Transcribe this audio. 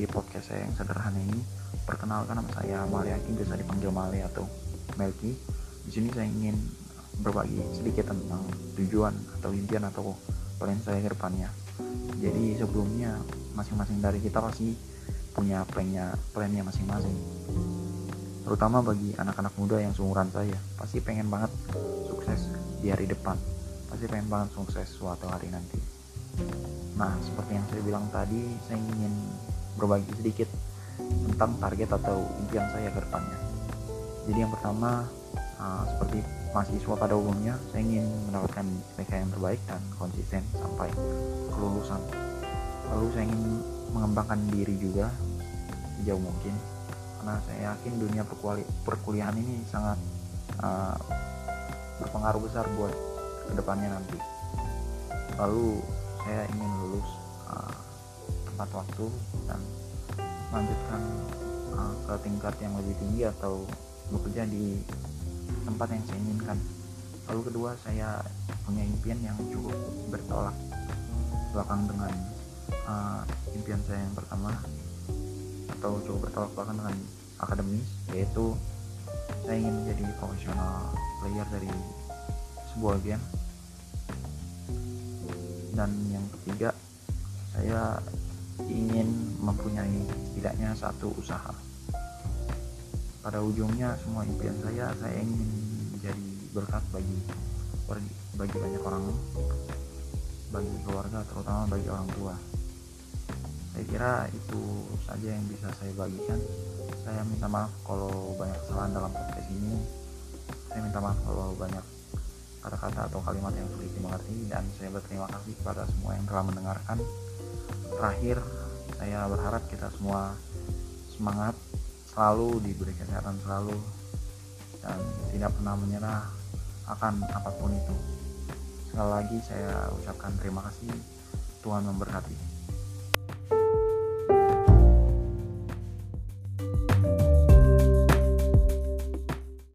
di podcast saya yang sederhana ini. Perkenalkan nama saya Mariaki, biasa dipanggil Male atau Melki. Di sini saya ingin berbagi sedikit tentang tujuan atau impian atau plan saya ke depannya. Jadi sebelumnya masing-masing dari kita pasti punya plannya plannya masing-masing. Terutama bagi anak-anak muda yang seumuran saya, pasti pengen banget sukses di hari depan. Pasti pengen banget sukses suatu hari nanti. Nah, seperti yang saya bilang tadi, saya ingin berbagi sedikit tentang target atau impian saya ke depannya. Jadi yang pertama, uh, seperti mahasiswa pada umumnya, saya ingin mendapatkan IPK yang terbaik dan konsisten sampai kelulusan. Lalu saya ingin mengembangkan diri juga sejauh mungkin, karena saya yakin dunia perkuliahan ini sangat uh, berpengaruh besar buat ke depannya nanti. Lalu saya ingin lulus uh, tepat waktu dan melanjutkan uh, ke tingkat yang lebih tinggi atau bekerja di tempat yang saya inginkan. Lalu kedua saya punya impian yang cukup bertolak belakang dengan uh, impian saya yang pertama atau cukup bertolak belakang dengan akademis yaitu saya ingin menjadi profesional player dari sebuah game dan yang ketiga saya ingin mempunyai setidaknya satu usaha. Pada ujungnya semua impian saya saya ingin menjadi berkat bagi bagi banyak orang bagi keluarga terutama bagi orang tua. Saya kira itu saja yang bisa saya bagikan. Saya minta maaf kalau banyak kesalahan dalam podcast ini. Saya minta maaf kalau banyak kata-kata atau kalimat yang sulit dimengerti dan saya berterima kasih kepada semua yang telah mendengarkan. Terakhir saya berharap kita semua semangat selalu diberi kesehatan selalu dan tidak pernah menyerah akan apa pun itu. Sekali lagi saya ucapkan terima kasih. Tuhan memberkati